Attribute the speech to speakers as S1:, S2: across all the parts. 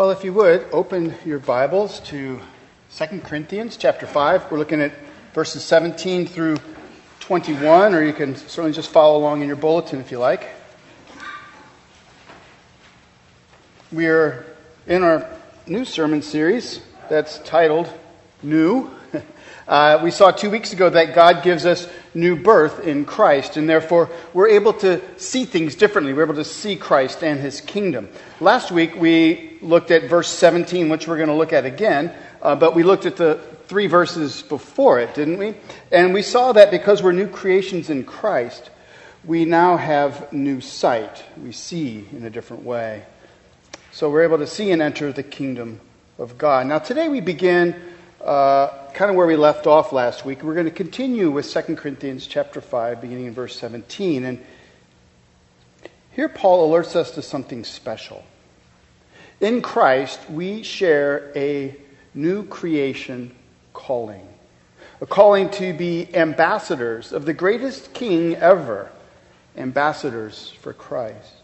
S1: Well, if you would, open your Bibles to 2 Corinthians chapter 5. We're looking at verses 17 through 21, or you can certainly just follow along in your bulletin if you like. We are in our new sermon series that's titled New. Uh, we saw two weeks ago that God gives us new birth in Christ, and therefore we're able to see things differently. We're able to see Christ and his kingdom. Last week we looked at verse 17, which we're going to look at again, uh, but we looked at the three verses before it, didn't we? And we saw that because we're new creations in Christ, we now have new sight. We see in a different way. So we're able to see and enter the kingdom of God. Now, today we begin uh, kind of where we left off last week. We're going to continue with 2 Corinthians chapter 5, beginning in verse 17. And here Paul alerts us to something special. In Christ, we share a new creation calling, a calling to be ambassadors of the greatest king ever, ambassadors for Christ.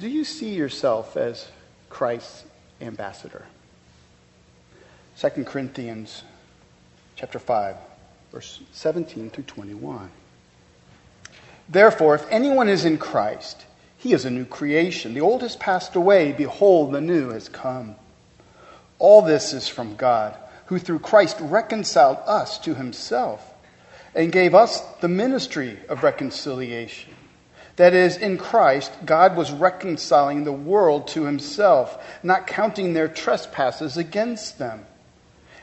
S1: Do you see yourself as Christ's ambassador? 2 Corinthians chapter 5, verse 17 through 21. Therefore, if anyone is in Christ, he is a new creation. The old has passed away. Behold, the new has come. All this is from God, who through Christ reconciled us to himself and gave us the ministry of reconciliation. That is, in Christ, God was reconciling the world to himself, not counting their trespasses against them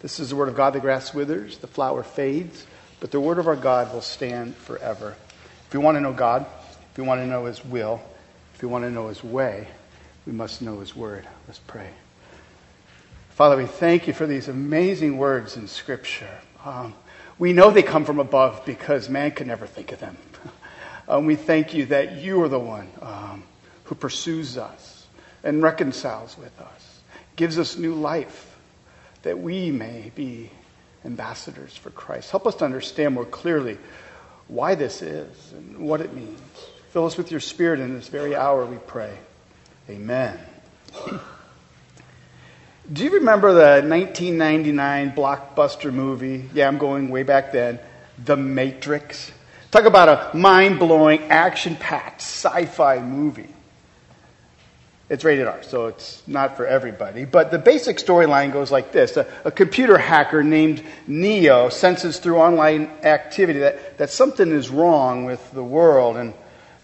S1: This is the word of God. The grass withers, the flower fades, but the word of our God will stand forever. If we want to know God, if we want to know his will, if we want to know his way, we must know his word. Let's pray. Father, we thank you for these amazing words in Scripture. Um, we know they come from above because man could never think of them. um, we thank you that you are the one um, who pursues us and reconciles with us, gives us new life that we may be ambassadors for Christ. Help us to understand more clearly why this is and what it means. Fill us with your spirit in this very hour, we pray. Amen. Do you remember the 1999 blockbuster movie? Yeah, I'm going way back then. The Matrix. Talk about a mind blowing, action packed sci fi movie. It's rated R, so it's not for everybody. But the basic storyline goes like this a, a, computer hacker named Neo senses through online activity that, that something is wrong with the world. And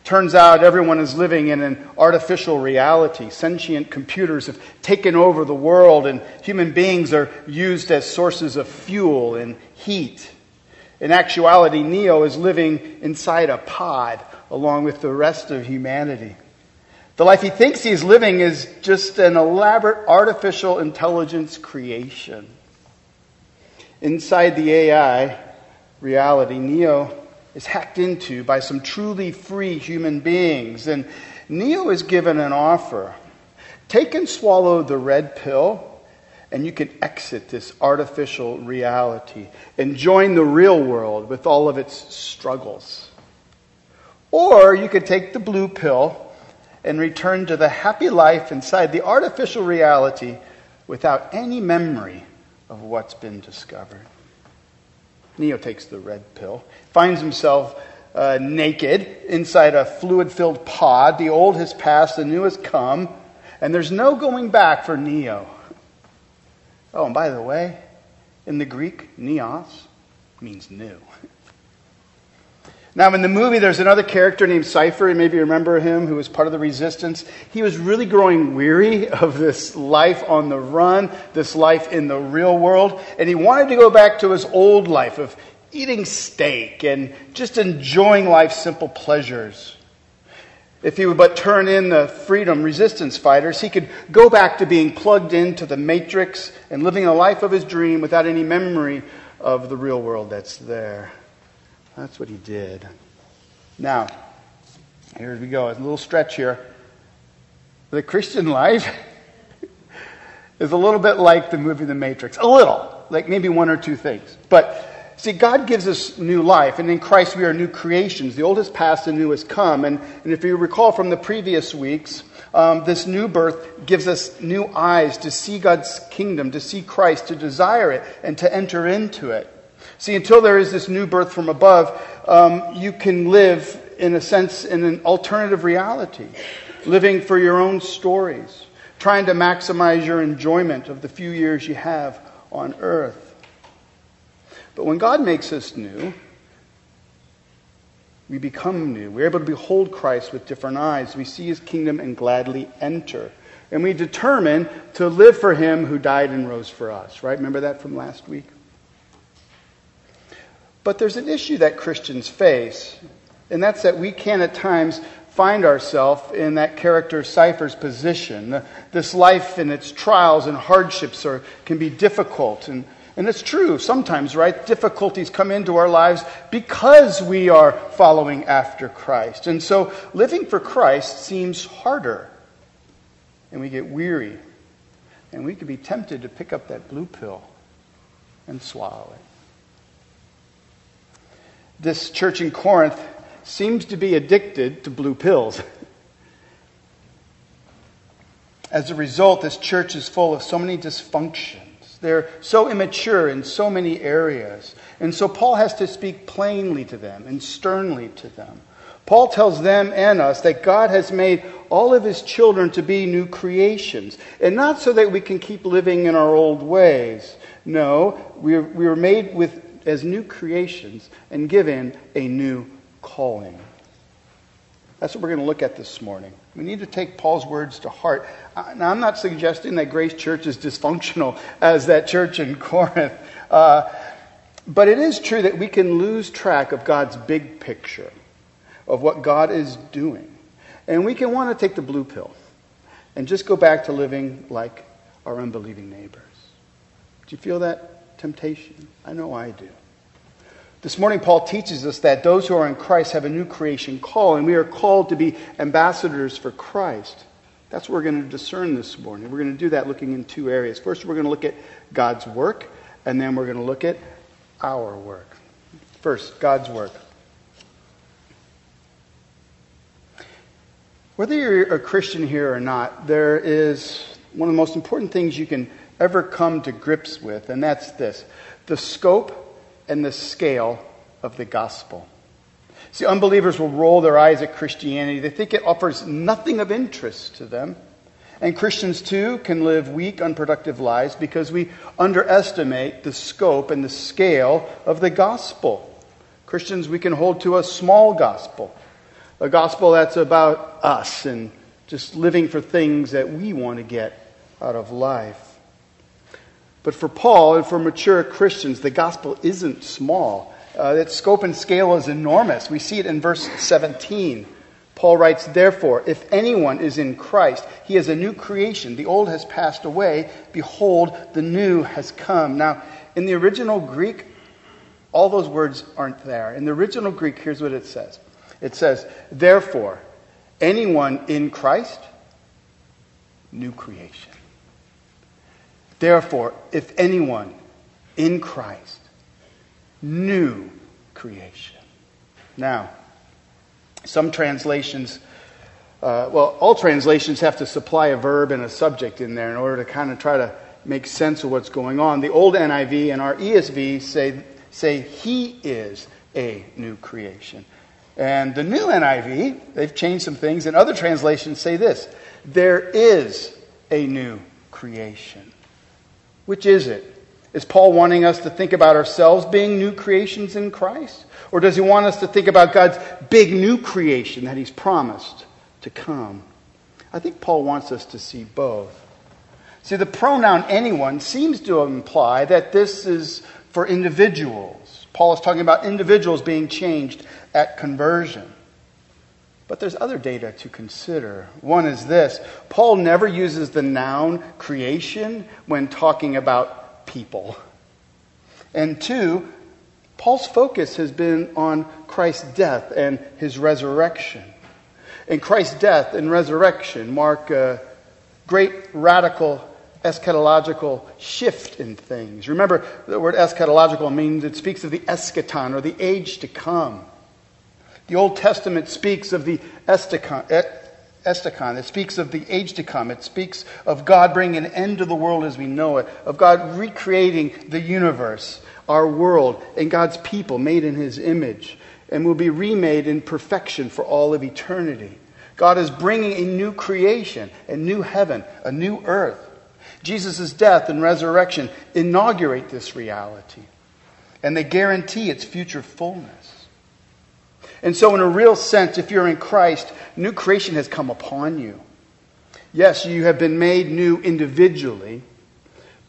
S1: turns out everyone is living in an artificial reality. Sentient computers have taken over the world, and human beings are used as sources of fuel and heat. In actuality, Neo is living inside a pod along with the rest of humanity. The life he thinks he's living is just an elaborate artificial intelligence creation. Inside the AI reality, Neo is hacked into by some truly free human beings. And Neo is given an offer take and swallow the red pill, and you can exit this artificial reality and join the real world with all of its struggles. Or you could take the blue pill and return to the happy life inside the artificial reality without any memory of what's been discovered. Neo takes the red pill, finds himself uh, naked inside a fluid filled pod. The old has passed, the new has come, and there's no going back for Neo. Oh, and by the way, in the Greek, neos means new. Now, in the movie, there's another character named Cypher. You maybe you remember him, who was part of the resistance. He was really growing weary of this life on the run, this life in the real world, and he wanted to go back to his old life of eating steak and just enjoying life's simple pleasures. If he would but turn in the freedom resistance fighters, he could go back to being plugged into the matrix and living a life of his dream without any memory of the real world that's there. That's what he did. Now, here we go. A little stretch here. The Christian life is a little bit like the movie The Matrix. A little, like maybe one or two things. But See, God gives us new life, and in Christ we are new creations. The old has passed, the new has come. And, and if you recall from the previous weeks, um, this new birth gives us new eyes to see God's kingdom, to see Christ, to desire it, and to enter into it. See, until there is this new birth from above, um, you can live, in a sense, in an alternative reality, living for your own stories, trying to maximize your enjoyment of the few years you have on earth. But when God makes us new, we become new. We're able to behold Christ with different eyes. We see his kingdom and gladly enter. And we determine to live for him who died and rose for us, right? Remember that from last week? But there's an issue that Christians face, and that's that we can at times find ourselves in that character Cypher's position. This life and its trials and hardships are, can be difficult, and and it's true sometimes, right? Difficulties come into our lives because we are following after Christ. And so living for Christ seems harder. And we get weary. And we can be tempted to pick up that blue pill and swallow it. This church in Corinth seems to be addicted to blue pills. As a result, this church is full of so many dysfunctions they're so immature in so many areas. And so Paul has to speak plainly to them and sternly to them. Paul tells them and us that God has made all of his children to be new creations, and not so that we can keep living in our old ways. No, we were made with, as new creations and given a new calling. That's what we're going to look at this morning. We need to take Paul's words to heart. Now, I'm not suggesting that Grace Church is dysfunctional as that church in Corinth, uh, but it is true that we can lose track of God's big picture, of what God is doing. And we can want to take the blue pill and just go back to living like our unbelieving neighbors. Do you feel that temptation? I know I do. This morning, Paul teaches us that those who are in Christ have a new creation call, and we are called to be ambassadors for Christ. That's what we're going to discern this morning. We're going to do that looking in two areas. First, we're going to look at God's work, and then we're going to look at our work. First, God's work. Whether you're a Christian here or not, there is one of the most important things you can ever come to grips with, and that's this the scope and the scale of the gospel. See, unbelievers will roll their eyes at Christianity. They think it offers nothing of interest to them. And Christians, too, can live weak, unproductive lives because we underestimate the scope and the scale of the gospel. Christians, we can hold to a small gospel, a gospel that's about us and just living for things that we want to get out of life. But for Paul and for mature Christians, the gospel isn't small. Uh, its scope and scale is enormous. We see it in verse 17. Paul writes, Therefore, if anyone is in Christ, he is a new creation. The old has passed away. Behold, the new has come. Now, in the original Greek, all those words aren't there. In the original Greek, here's what it says it says, Therefore, anyone in Christ, new creation. Therefore, if anyone in Christ, new creation. Now, some translations, uh, well, all translations have to supply a verb and a subject in there in order to kind of try to make sense of what's going on. The old NIV and our ESV say, say he is a new creation. And the new NIV, they've changed some things, and other translations say this there is a new creation. Which is it? Is Paul wanting us to think about ourselves being new creations in Christ? Or does he want us to think about God's big new creation that he's promised to come? I think Paul wants us to see both. See, the pronoun anyone seems to imply that this is for individuals. Paul is talking about individuals being changed at conversion. But there's other data to consider. One is this Paul never uses the noun creation when talking about people. And two, Paul's focus has been on Christ's death and his resurrection. And Christ's death and resurrection mark a great radical eschatological shift in things. Remember, the word eschatological means it speaks of the eschaton or the age to come. The Old Testament speaks of the. Eschaton. It speaks of the age to come. It speaks of God bringing an end to the world as we know it, of God recreating the universe, our world, and God's people made in His image, and will be remade in perfection for all of eternity. God is bringing a new creation, a new heaven, a new earth. Jesus' death and resurrection inaugurate this reality, and they guarantee its future fullness. And so, in a real sense, if you're in Christ, new creation has come upon you. Yes, you have been made new individually,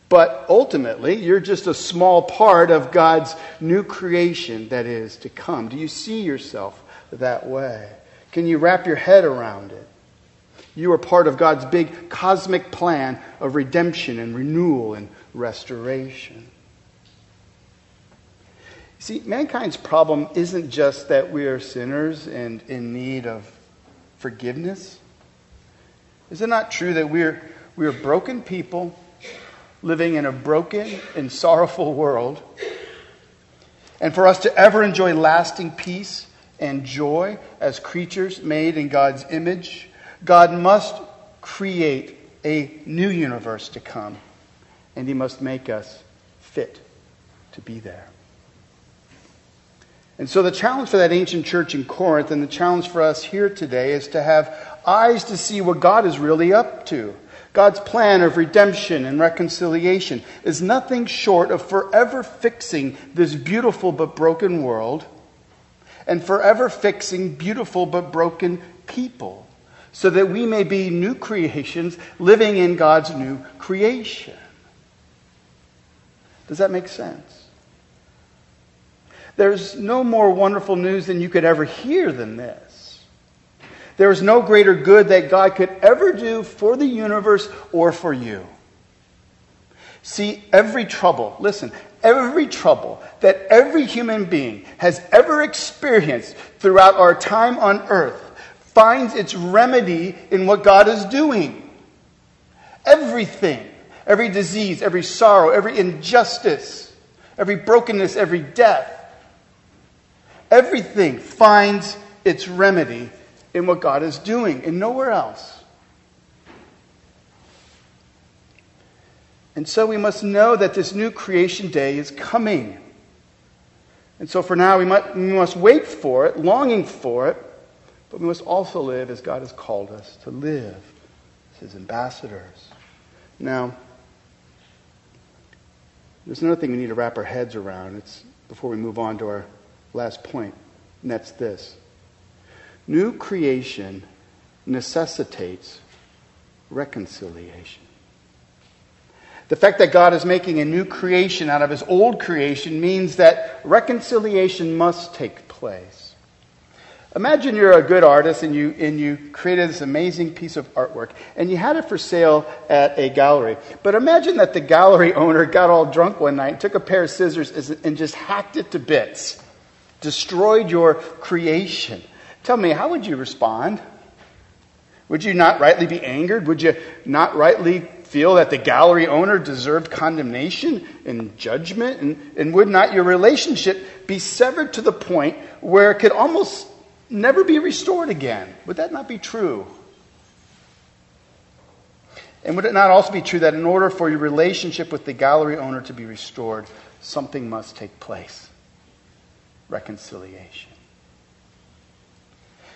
S1: but ultimately, you're just a small part of God's new creation that is to come. Do you see yourself that way? Can you wrap your head around it? You are part of God's big cosmic plan of redemption and renewal and restoration. See, mankind's problem isn't just that we are sinners and in need of forgiveness. Is it not true that we're, we're broken people living in a broken and sorrowful world? And for us to ever enjoy lasting peace and joy as creatures made in God's image, God must create a new universe to come, and He must make us fit to be there. And so, the challenge for that ancient church in Corinth and the challenge for us here today is to have eyes to see what God is really up to. God's plan of redemption and reconciliation is nothing short of forever fixing this beautiful but broken world and forever fixing beautiful but broken people so that we may be new creations living in God's new creation. Does that make sense? There's no more wonderful news than you could ever hear than this. There is no greater good that God could ever do for the universe or for you. See, every trouble, listen, every trouble that every human being has ever experienced throughout our time on earth finds its remedy in what God is doing. Everything, every disease, every sorrow, every injustice, every brokenness, every death, Everything finds its remedy in what God is doing and nowhere else. And so we must know that this new creation day is coming. And so for now, we must, we must wait for it, longing for it, but we must also live as God has called us to live as His ambassadors. Now, there's another thing we need to wrap our heads around. It's before we move on to our last point, and that's this new creation necessitates reconciliation. The fact that God is making a new creation out of his old creation means that reconciliation must take place. Imagine you're a good artist and you, and you created this amazing piece of artwork and you had it for sale at a gallery. But imagine that the gallery owner got all drunk one night, took a pair of scissors, and just hacked it to bits destroyed your creation. Tell me, how would you respond? Would you not rightly be angered? Would you not rightly feel that the gallery owner deserved condemnation and judgment? And, and would not your relationship be severed to the point where it could almost never be restored again? Would that not be true? And would it not also be true that in order for your relationship with the gallery owner to be restored, something must take place? Reconciliation.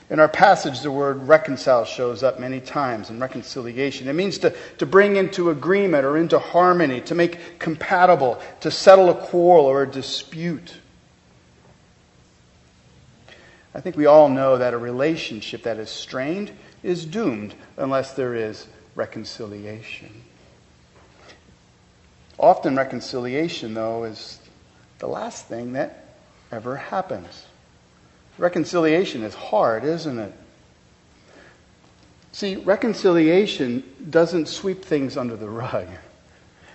S1: In our passage, the word reconcile shows up many times in reconciliation. It means to, to bring into agreement or into harmony, to make compatible, to settle a quarrel or a dispute. I think we all know that a relationship that is strained is doomed unless there is reconciliation. Often, reconciliation, though, is the last thing that ever happens. Reconciliation is hard, isn't it? See, reconciliation doesn't sweep things under the rug.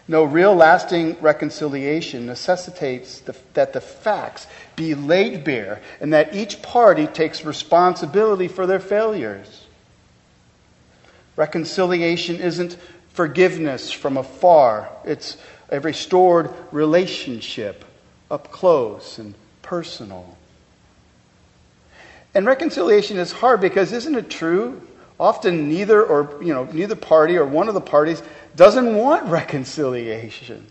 S1: No, real lasting reconciliation necessitates the, that the facts be laid bare and that each party takes responsibility for their failures. Reconciliation isn't forgiveness from afar, it's a restored relationship up close and personal. And reconciliation is hard because isn't it true? Often neither or you know neither party or one of the parties doesn't want reconciliation.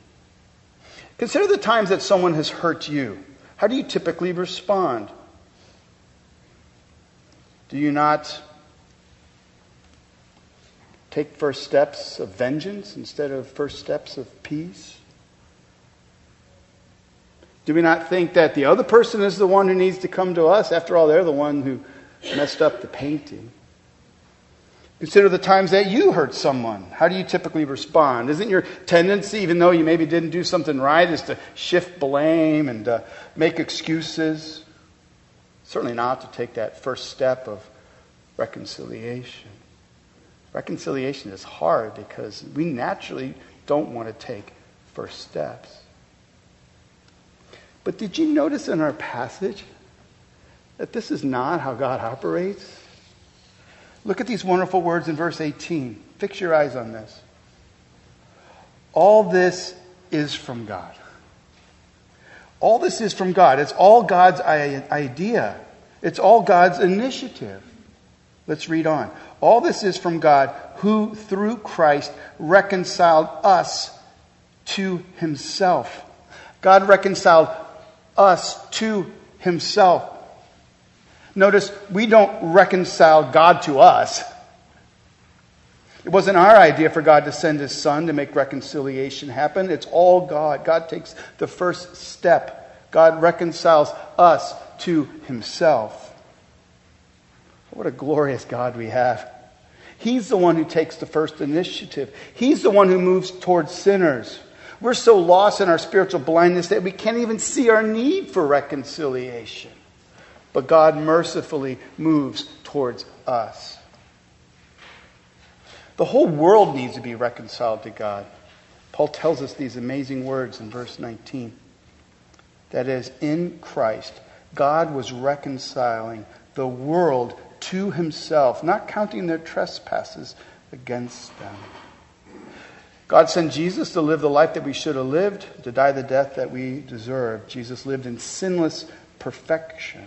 S1: Consider the times that someone has hurt you. How do you typically respond? Do you not take first steps of vengeance instead of first steps of peace? Do we not think that the other person is the one who needs to come to us? After all, they're the one who messed up the painting. Consider the times that you hurt someone. How do you typically respond? Isn't your tendency, even though you maybe didn't do something right, is to shift blame and uh, make excuses? Certainly not to take that first step of reconciliation. Reconciliation is hard because we naturally don't want to take first steps. But did you notice in our passage that this is not how God operates? Look at these wonderful words in verse 18. Fix your eyes on this. All this is from God. All this is from God. It's all God's idea, it's all God's initiative. Let's read on. All this is from God, who through Christ reconciled us to himself. God reconciled us to himself Notice, we don't reconcile God to us. It wasn't our idea for God to send his son to make reconciliation happen. It's all God. God takes the first step. God reconciles us to himself. What a glorious God we have. He's the one who takes the first initiative. He's the one who moves towards sinners. We're so lost in our spiritual blindness that we can't even see our need for reconciliation. But God mercifully moves towards us. The whole world needs to be reconciled to God. Paul tells us these amazing words in verse 19. That is, in Christ, God was reconciling the world to himself, not counting their trespasses against them. God sent Jesus to live the life that we should have lived, to die the death that we deserve. Jesus lived in sinless perfection.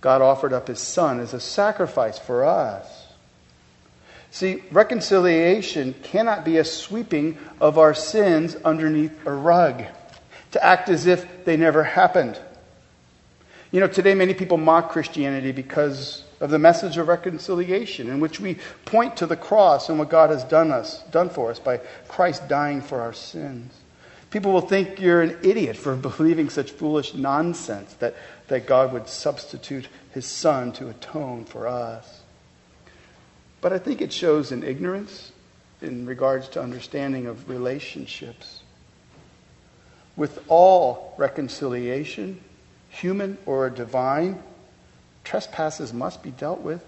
S1: God offered up his son as a sacrifice for us. See, reconciliation cannot be a sweeping of our sins underneath a rug, to act as if they never happened. You know, today many people mock Christianity because of the message of reconciliation, in which we point to the cross and what God has done us, done for us by Christ dying for our sins. People will think you're an idiot for believing such foolish nonsense that that God would substitute his son to atone for us. But I think it shows an ignorance in regards to understanding of relationships. With all reconciliation, human or divine, trespasses must be dealt with.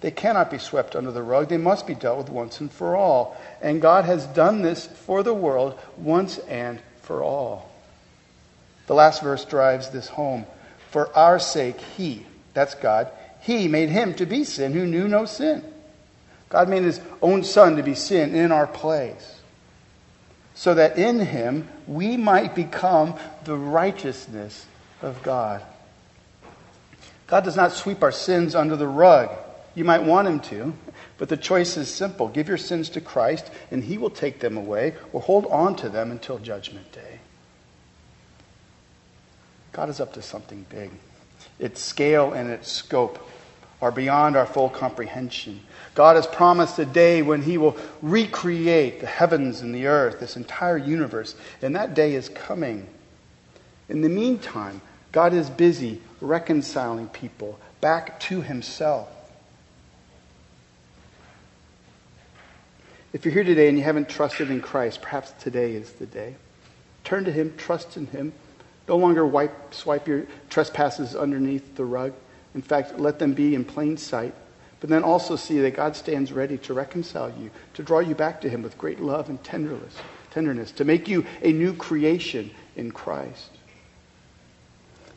S1: They cannot be swept under the rug. They must be dealt with once and for all. And God has done this for the world once and for all. The last verse drives this home. For our sake, He, that's God, He made Him to be sin who knew no sin. God made His own Son to be sin in our place. So that in Him we might become the righteousness of God. God does not sweep our sins under the rug. You might want Him to, but the choice is simple give your sins to Christ, and He will take them away, or hold on to them until Judgment Day. God is up to something big. Its scale and its scope are beyond our full comprehension. God has promised a day when He will recreate the heavens and the earth, this entire universe, and that day is coming. In the meantime, God is busy reconciling people back to Himself. If you're here today and you haven't trusted in Christ, perhaps today is the day. Turn to Him, trust in Him. No longer wipe, swipe your trespasses underneath the rug. In fact, let them be in plain sight. but then also see that God stands ready to reconcile you, to draw you back to Him with great love and tenderness, tenderness, to make you a new creation in Christ.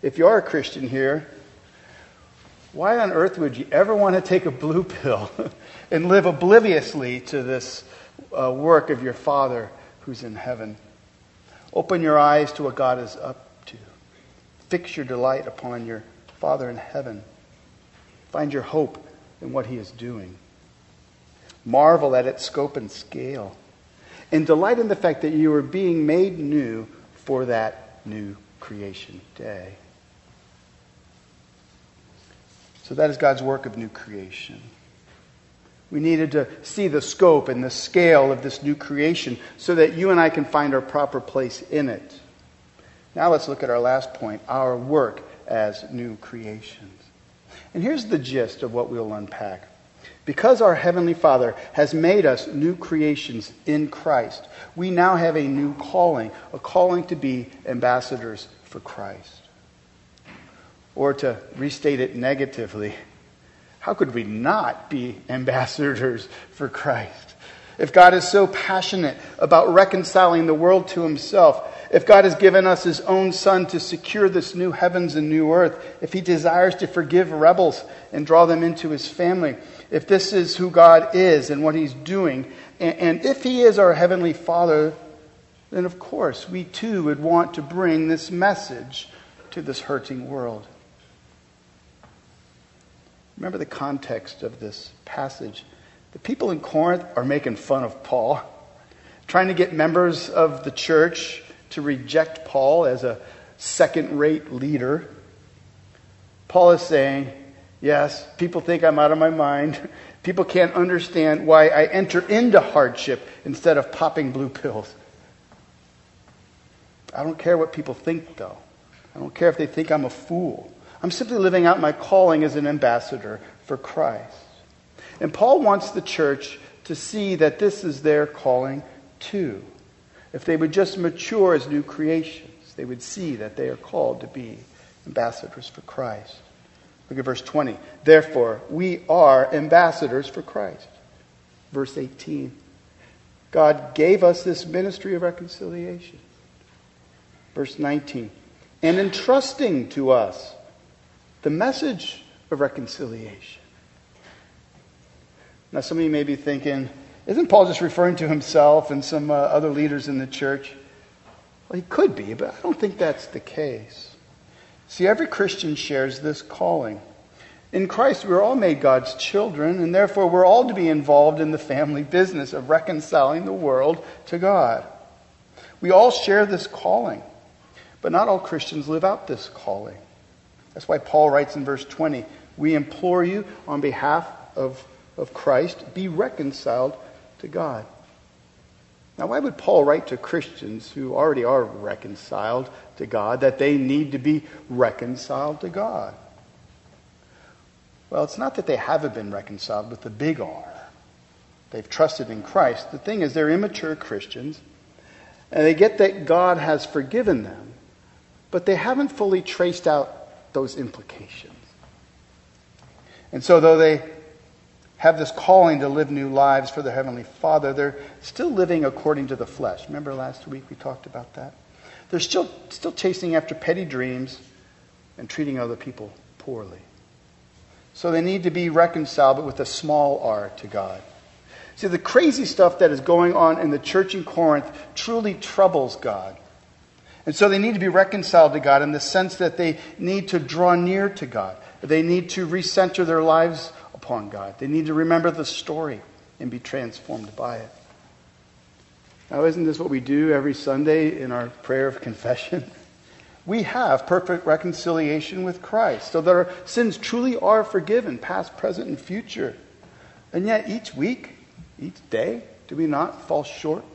S1: If you are a Christian here, why on earth would you ever want to take a blue pill and live obliviously to this uh, work of your Father who's in heaven? Open your eyes to what God is up to. Fix your delight upon your Father in heaven. Find your hope in what He is doing. Marvel at its scope and scale. And delight in the fact that you are being made new for that new creation day. So that is God's work of new creation. We needed to see the scope and the scale of this new creation so that you and I can find our proper place in it. Now let's look at our last point our work as new creations. And here's the gist of what we'll unpack. Because our Heavenly Father has made us new creations in Christ, we now have a new calling, a calling to be ambassadors for Christ. Or to restate it negatively, how could we not be ambassadors for Christ? If God is so passionate about reconciling the world to himself, if God has given us his own Son to secure this new heavens and new earth, if he desires to forgive rebels and draw them into his family, if this is who God is and what he's doing, and, if he is our heavenly Father, then of course we too would want to bring this message to this hurting world. Remember the context of this passage. The people in Corinth are making fun of Paul, trying to get members of the church to reject Paul as a second rate leader. Paul is saying, Yes, people think I'm out of my mind. People can't understand why I enter into hardship instead of popping blue pills. I don't care what people think, though. I don't care if they think I'm a fool. I'm simply living out my calling as an ambassador for Christ. And Paul wants the church to see that this is their calling too. If they would just mature as new creations, they would see that they are called to be ambassadors for Christ. Look at verse 20. Therefore, we are ambassadors for Christ. Verse 18. God gave us this ministry of reconciliation. Verse 19. And entrusting to us the message of reconciliation. Now, some of you may be thinking, isn't Paul just referring to himself and some uh, other leaders in the church? Well, he could be, but I don't think that's the case. See, every Christian shares this calling. In Christ, we're all made God's children, and therefore we're all to be involved in the family business of reconciling the world to God. We all share this calling, but not all Christians live out this calling. That's why Paul writes in verse 20 We implore you on behalf of, of Christ, be reconciled to God. Now, why would Paul write to Christians who already are reconciled to God that they need to be reconciled to God? Well, it's not that they haven't been reconciled with the big R. They've trusted in Christ. The thing is, they're immature Christians, and they get that God has forgiven them, but they haven't fully traced out those implications. And so, though they have this calling to live new lives for their Heavenly Father, they're still living according to the flesh. Remember last week we talked about that? They're still, still chasing after petty dreams and treating other people poorly. So they need to be reconciled, but with a small r to God. See, the crazy stuff that is going on in the church in Corinth truly troubles God. And so they need to be reconciled to God in the sense that they need to draw near to God. They need to recenter their lives upon God. They need to remember the story and be transformed by it. Now, isn't this what we do every Sunday in our prayer of confession? We have perfect reconciliation with Christ, so that our sins truly are forgiven, past, present, and future. And yet, each week, each day, do we not fall short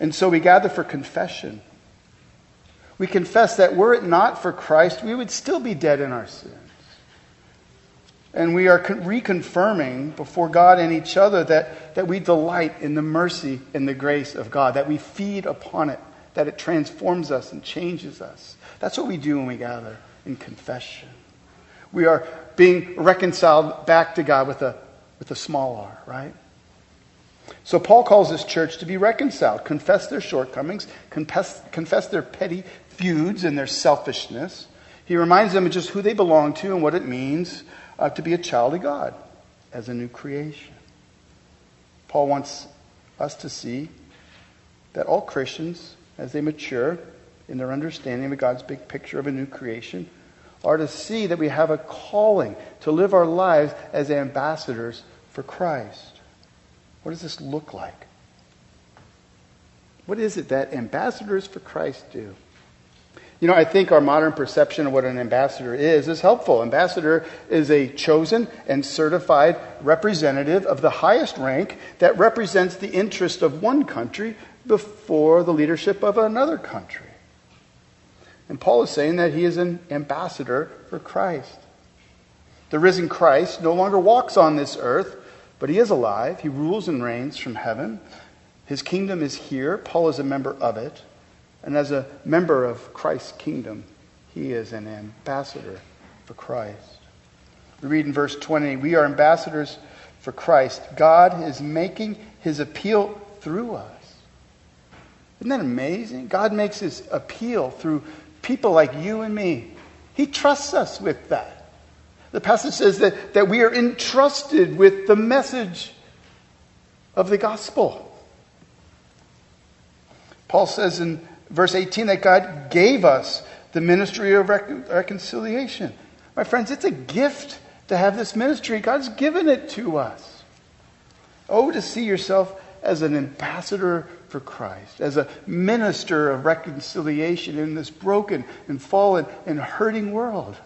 S1: and so we gather for confession. We confess that were it not for Christ, we would still be dead in our sins. And we are reconfirming before God and each other that, that we delight in the mercy and the grace of God, that we feed upon it, that it transforms us and changes us. That's what we do when we gather in confession. We are being reconciled back to God with a, with a small r, right? So Paul calls this church to be reconciled, confess their shortcomings, confess, confess their petty feuds and their selfishness. He reminds them of just who they belong to and what it means uh, to be a child of God as a new creation. Paul wants us to see that all Christians, as they mature in their understanding of God's big picture of a new creation, are to see that we have a calling to live our lives as ambassadors for Christ. What does this look like? What is it that ambassadors for Christ do? You know, I think our modern perception of what an ambassador is is helpful. Ambassador is a chosen and certified representative of the highest rank that represents the interest of one country before the leadership of another country. And Paul is saying that he is an ambassador for Christ. The risen Christ no longer walks on this earth, but he is alive. He rules and reigns from heaven. His kingdom is here. Paul is a member of it. And as a member of Christ's kingdom, he is an ambassador for Christ. We read in verse 20 We are ambassadors for Christ. God is making his appeal through us. Isn't that amazing? God makes his appeal through people like you and me. He trusts us with that. The passage says that, that we are entrusted with the message of the gospel. Paul says in verse 18 that God gave us the ministry of reconciliation. My friends, it's a gift to have this ministry. God's given it to us. Oh, to see yourself as an ambassador for Christ, as a minister of reconciliation in this broken and fallen and hurting world.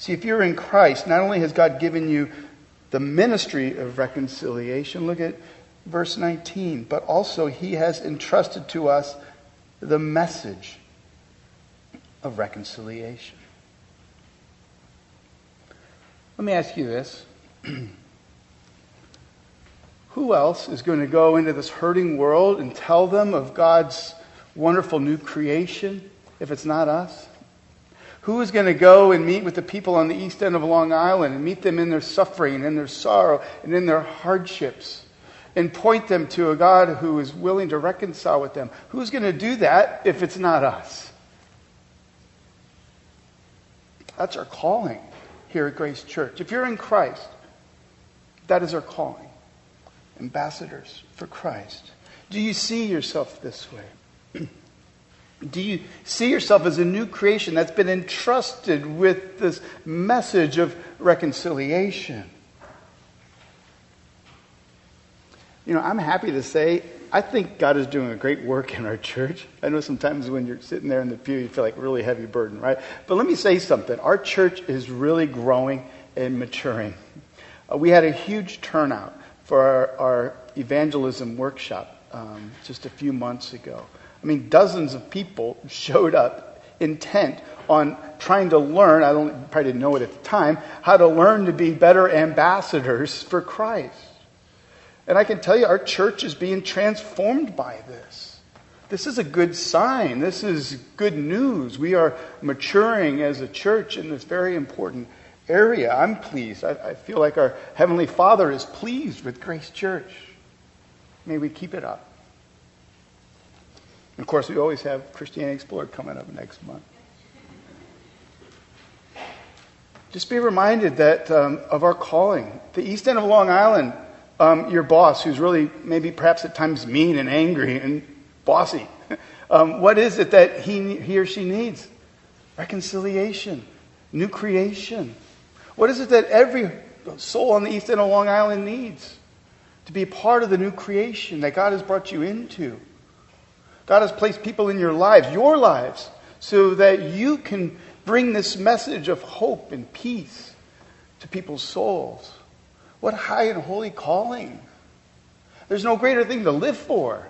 S1: See, if you're in Christ, not only has God given you the ministry of reconciliation, look at verse 19, but also he has entrusted to us the message of reconciliation. Let me ask you this. Who else is going to go into this hurting world and tell them of God's wonderful new creation if it's not us? Who is going to go and meet with the people on the east end of Long Island and meet them in their suffering and their sorrow and in their hardships and point them to a God who is willing to reconcile with them? Who's going to do that if it's not us? That's our calling here at Grace Church. If you're in Christ, that is our calling ambassadors for Christ. Do you see yourself this way? Do you see yourself as a new creation that's been entrusted with this message of reconciliation? You know, I'm happy to say I think God is doing a great work in our church. I know sometimes when you're sitting there in the pew, you feel like a really heavy burden, right? But let me say something. Our church is really growing and maturing. Uh, we had a huge turnout for our, our evangelism workshop um, just a few months ago. I mean, dozens of people showed up intent on trying to learn, I don't, probably didn't know it at the time, how to learn to be better ambassadors for Christ. And I can tell you, our church is being transformed by this. This is a good sign. This is good news. We are maturing as a church in this very important area. I'm pleased. I, I feel like our Heavenly Father is pleased with Grace Church. May we keep it up. And of course, we always have Christianity Explored coming up next month. Just be reminded that um, of our calling. The East End of Long Island, um, your boss, who's really maybe perhaps at times mean and angry and bossy, um, what is it that he, he or she needs? Reconciliation, new creation. What is it that every soul on the east end of Long Island needs? To be part of the new creation that God has brought you into. God has placed people in your lives, your lives, so that you can bring this message of hope and peace to people's souls. What high and holy calling! There's no greater thing to live for.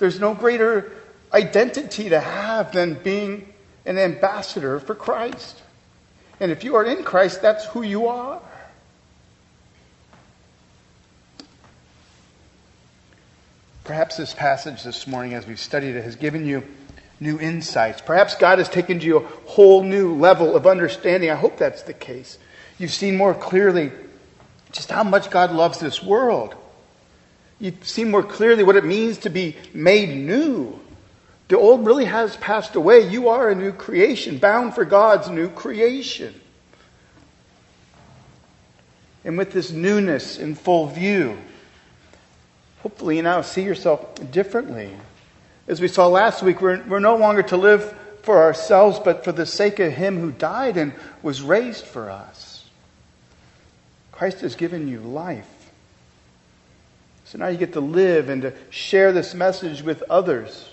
S1: There's no greater identity to have than being an ambassador for Christ. And if you are in Christ, that's who you are. Perhaps this passage this morning, as we've studied it, has given you new insights. Perhaps God has taken to you a whole new level of understanding. I hope that's the case. You've seen more clearly just how much God loves this world. You've seen more clearly what it means to be made new. The old really has passed away. You are a new creation, bound for God's new creation. And with this newness in full view, hopefully you now see yourself differently. As we saw last week, we're, we're no longer to live for ourselves, but for the sake of Him who died and was raised for us. Christ has given you life. So now you get to live and to share this message with others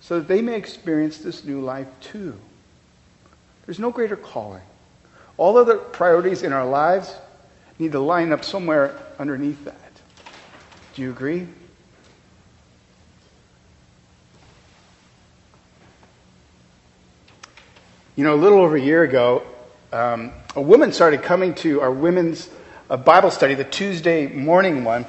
S1: so that they may experience this new life too. There's no greater calling. All other priorities in our lives need to line up somewhere underneath that. Do you agree? You know, a little over a year ago, um, a woman started coming to our women's uh, Bible study, the Tuesday morning one.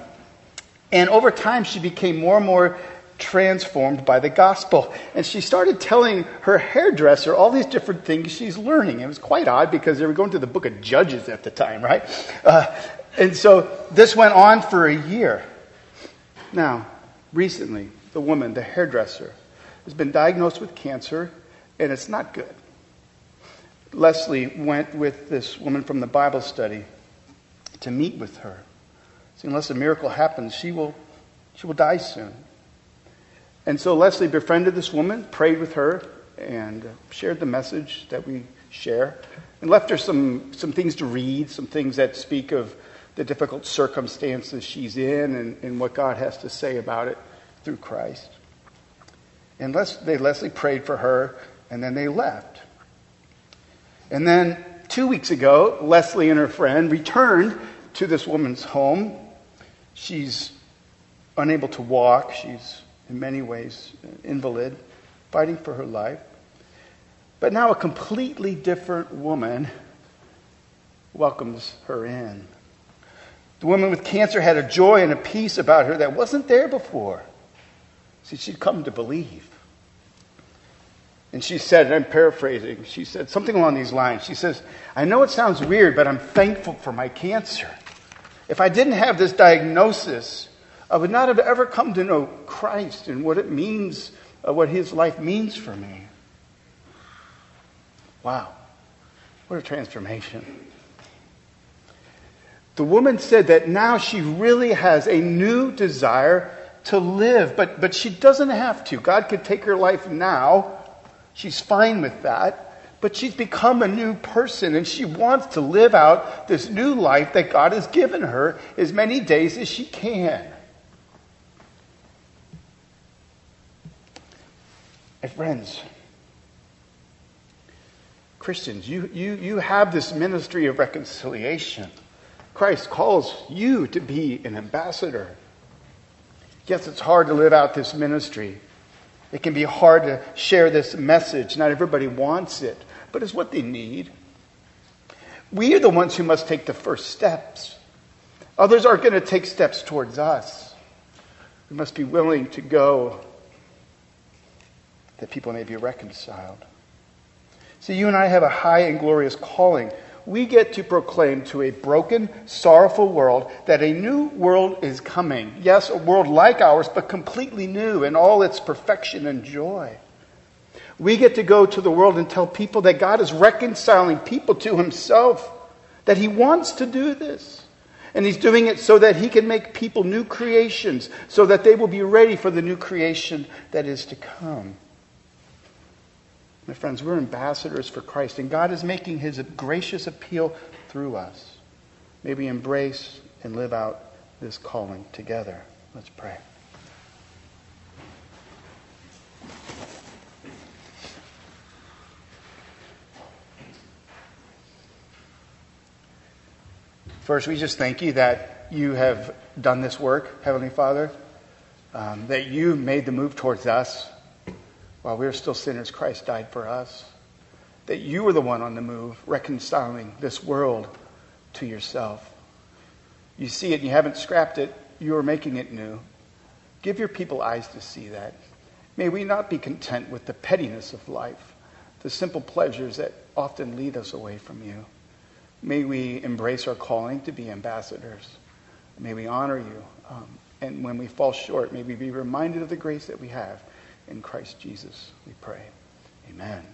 S1: And over time, she became more and more transformed by the gospel. And she started telling her hairdresser all these different things she's learning. It was quite odd because they were going to the book of Judges at the time, right? Uh, and so this went on for a year. Now, recently, the woman, the hairdresser, has been diagnosed with cancer, and it's not good. Leslie went with this woman from the Bible study to meet with her. See, unless a miracle happens, she will, she will die soon. And so Leslie befriended this woman, prayed with her, and uh, shared the message that we share, and left her some, some things to read, some things that speak of the difficult circumstances she's in and, and what God has to say about it through Christ. And they, Leslie prayed for her, and then they left. And then two weeks ago, Leslie and her friend returned to this woman's home. She's unable to walk. She's in many ways invalid, fighting for her life. But now a completely different woman welcomes her in. The woman with cancer had a joy and a peace about her that wasn't there before. See, she'd come to believe. And she said, and I'm paraphrasing, she said something along these lines. She says, I know it sounds weird, but I'm thankful for my cancer. If I didn't have this diagnosis, I would not have ever come to know Christ and what it means, uh, what his life means for me. Wow. What a transformation. The woman said that now she really has a new desire to live, but, but she doesn't have to. God could take her life now. She's fine with that. But she's become a new person and she wants to live out this new life that God has given her as many days as she can. And friends, Christians, you, you, you have this ministry of reconciliation. Christ calls you to be an ambassador. Yes, it's hard to live out this ministry. It can be hard to share this message. Not everybody wants it, but it's what they need. We are the ones who must take the first steps. Others aren't going to take steps towards us. We must be willing to go that people may be reconciled. See, you and I have a high and glorious calling. We get to proclaim to a broken, sorrowful world that a new world is coming. Yes, a world like ours, but completely new in all its perfection and joy. We get to go to the world and tell people that God is reconciling people to Himself, that He wants to do this. And He's doing it so that He can make people new creations, so that they will be ready for the new creation that is to come. My friends, we're ambassadors for Christ, and God is making his gracious appeal through us. May we embrace and live out this calling together. Let's pray. First, we just thank you that you have done this work, Heavenly Father, um, that you made the move towards us while we were still sinners, Christ died for us. That you were the one on the move, reconciling this world to yourself. You see it and you haven't scrapped it, you are making it new. Give your people eyes to see that. May we not be content with the pettiness of life, the simple pleasures that often lead us away from you. May we embrace our calling to be ambassadors. May we honor you. Um, and when we fall short, may we be reminded of the grace that we have in Christ Jesus, we pray. Amen.